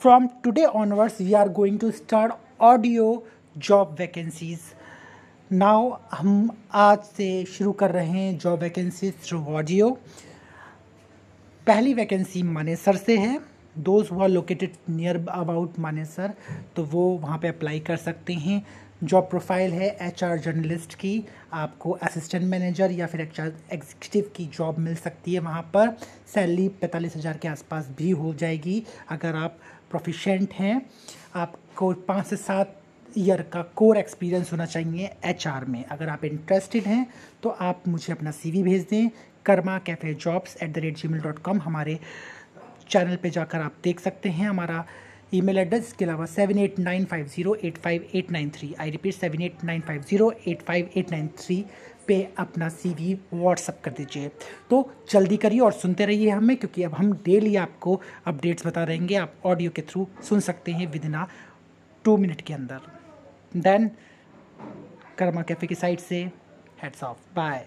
From today onwards we are going to start audio job vacancies now हम आज से शुरू कर रहे हैं जॉब वैकेंसीज थ्रू ऑडियो पहली वैकेंसी मानेसर से है। दोज हुआ लोकेटेड नियर अबाउट मानेसर तो वो वहाँ पे अप्लाई कर सकते हैं। जॉब प्रोफ़ाइल है एचआर जर्नलिस्ट की। आपको असिस्टेंट मैनेजर या फिर एग्जीक्यूटिव की जॉब मिल सकती है वहाँ पर। सैलरी पैंतालीस हज़ार के आसपास भी हो जाएगी अगर आप प्रोफिशेंट हैं। आपको पाँच से सात ईयर का कोर एक्सपीरियंस होना चाहिए एच में। अगर आप इंटरेस्टेड हैं तो आप मुझे अपना सी भेज दें। Karma Cafe jobs at the rate Gmail dot com हमारे चैनल पे जाकर आप देख सकते हैं हमारा ईमेल एड्रेस। के अलावा seven eight nine five zero eight five eight nine three I repeat seven eight nine five zero eight five eight nine three पे अपना सी वी व्हाट्सअप कर दीजिए। तो जल्दी करिए और सुनते रहिए हमें, क्योंकि अब हम डेली आपको अपडेट्स बता रहेंगे। आप ऑडियो के थ्रू सुन सकते हैं विद इन टू मिनट के अंदर। देन कर्मा कैफ़े की साइड से हेड्स ऑफ़ बाय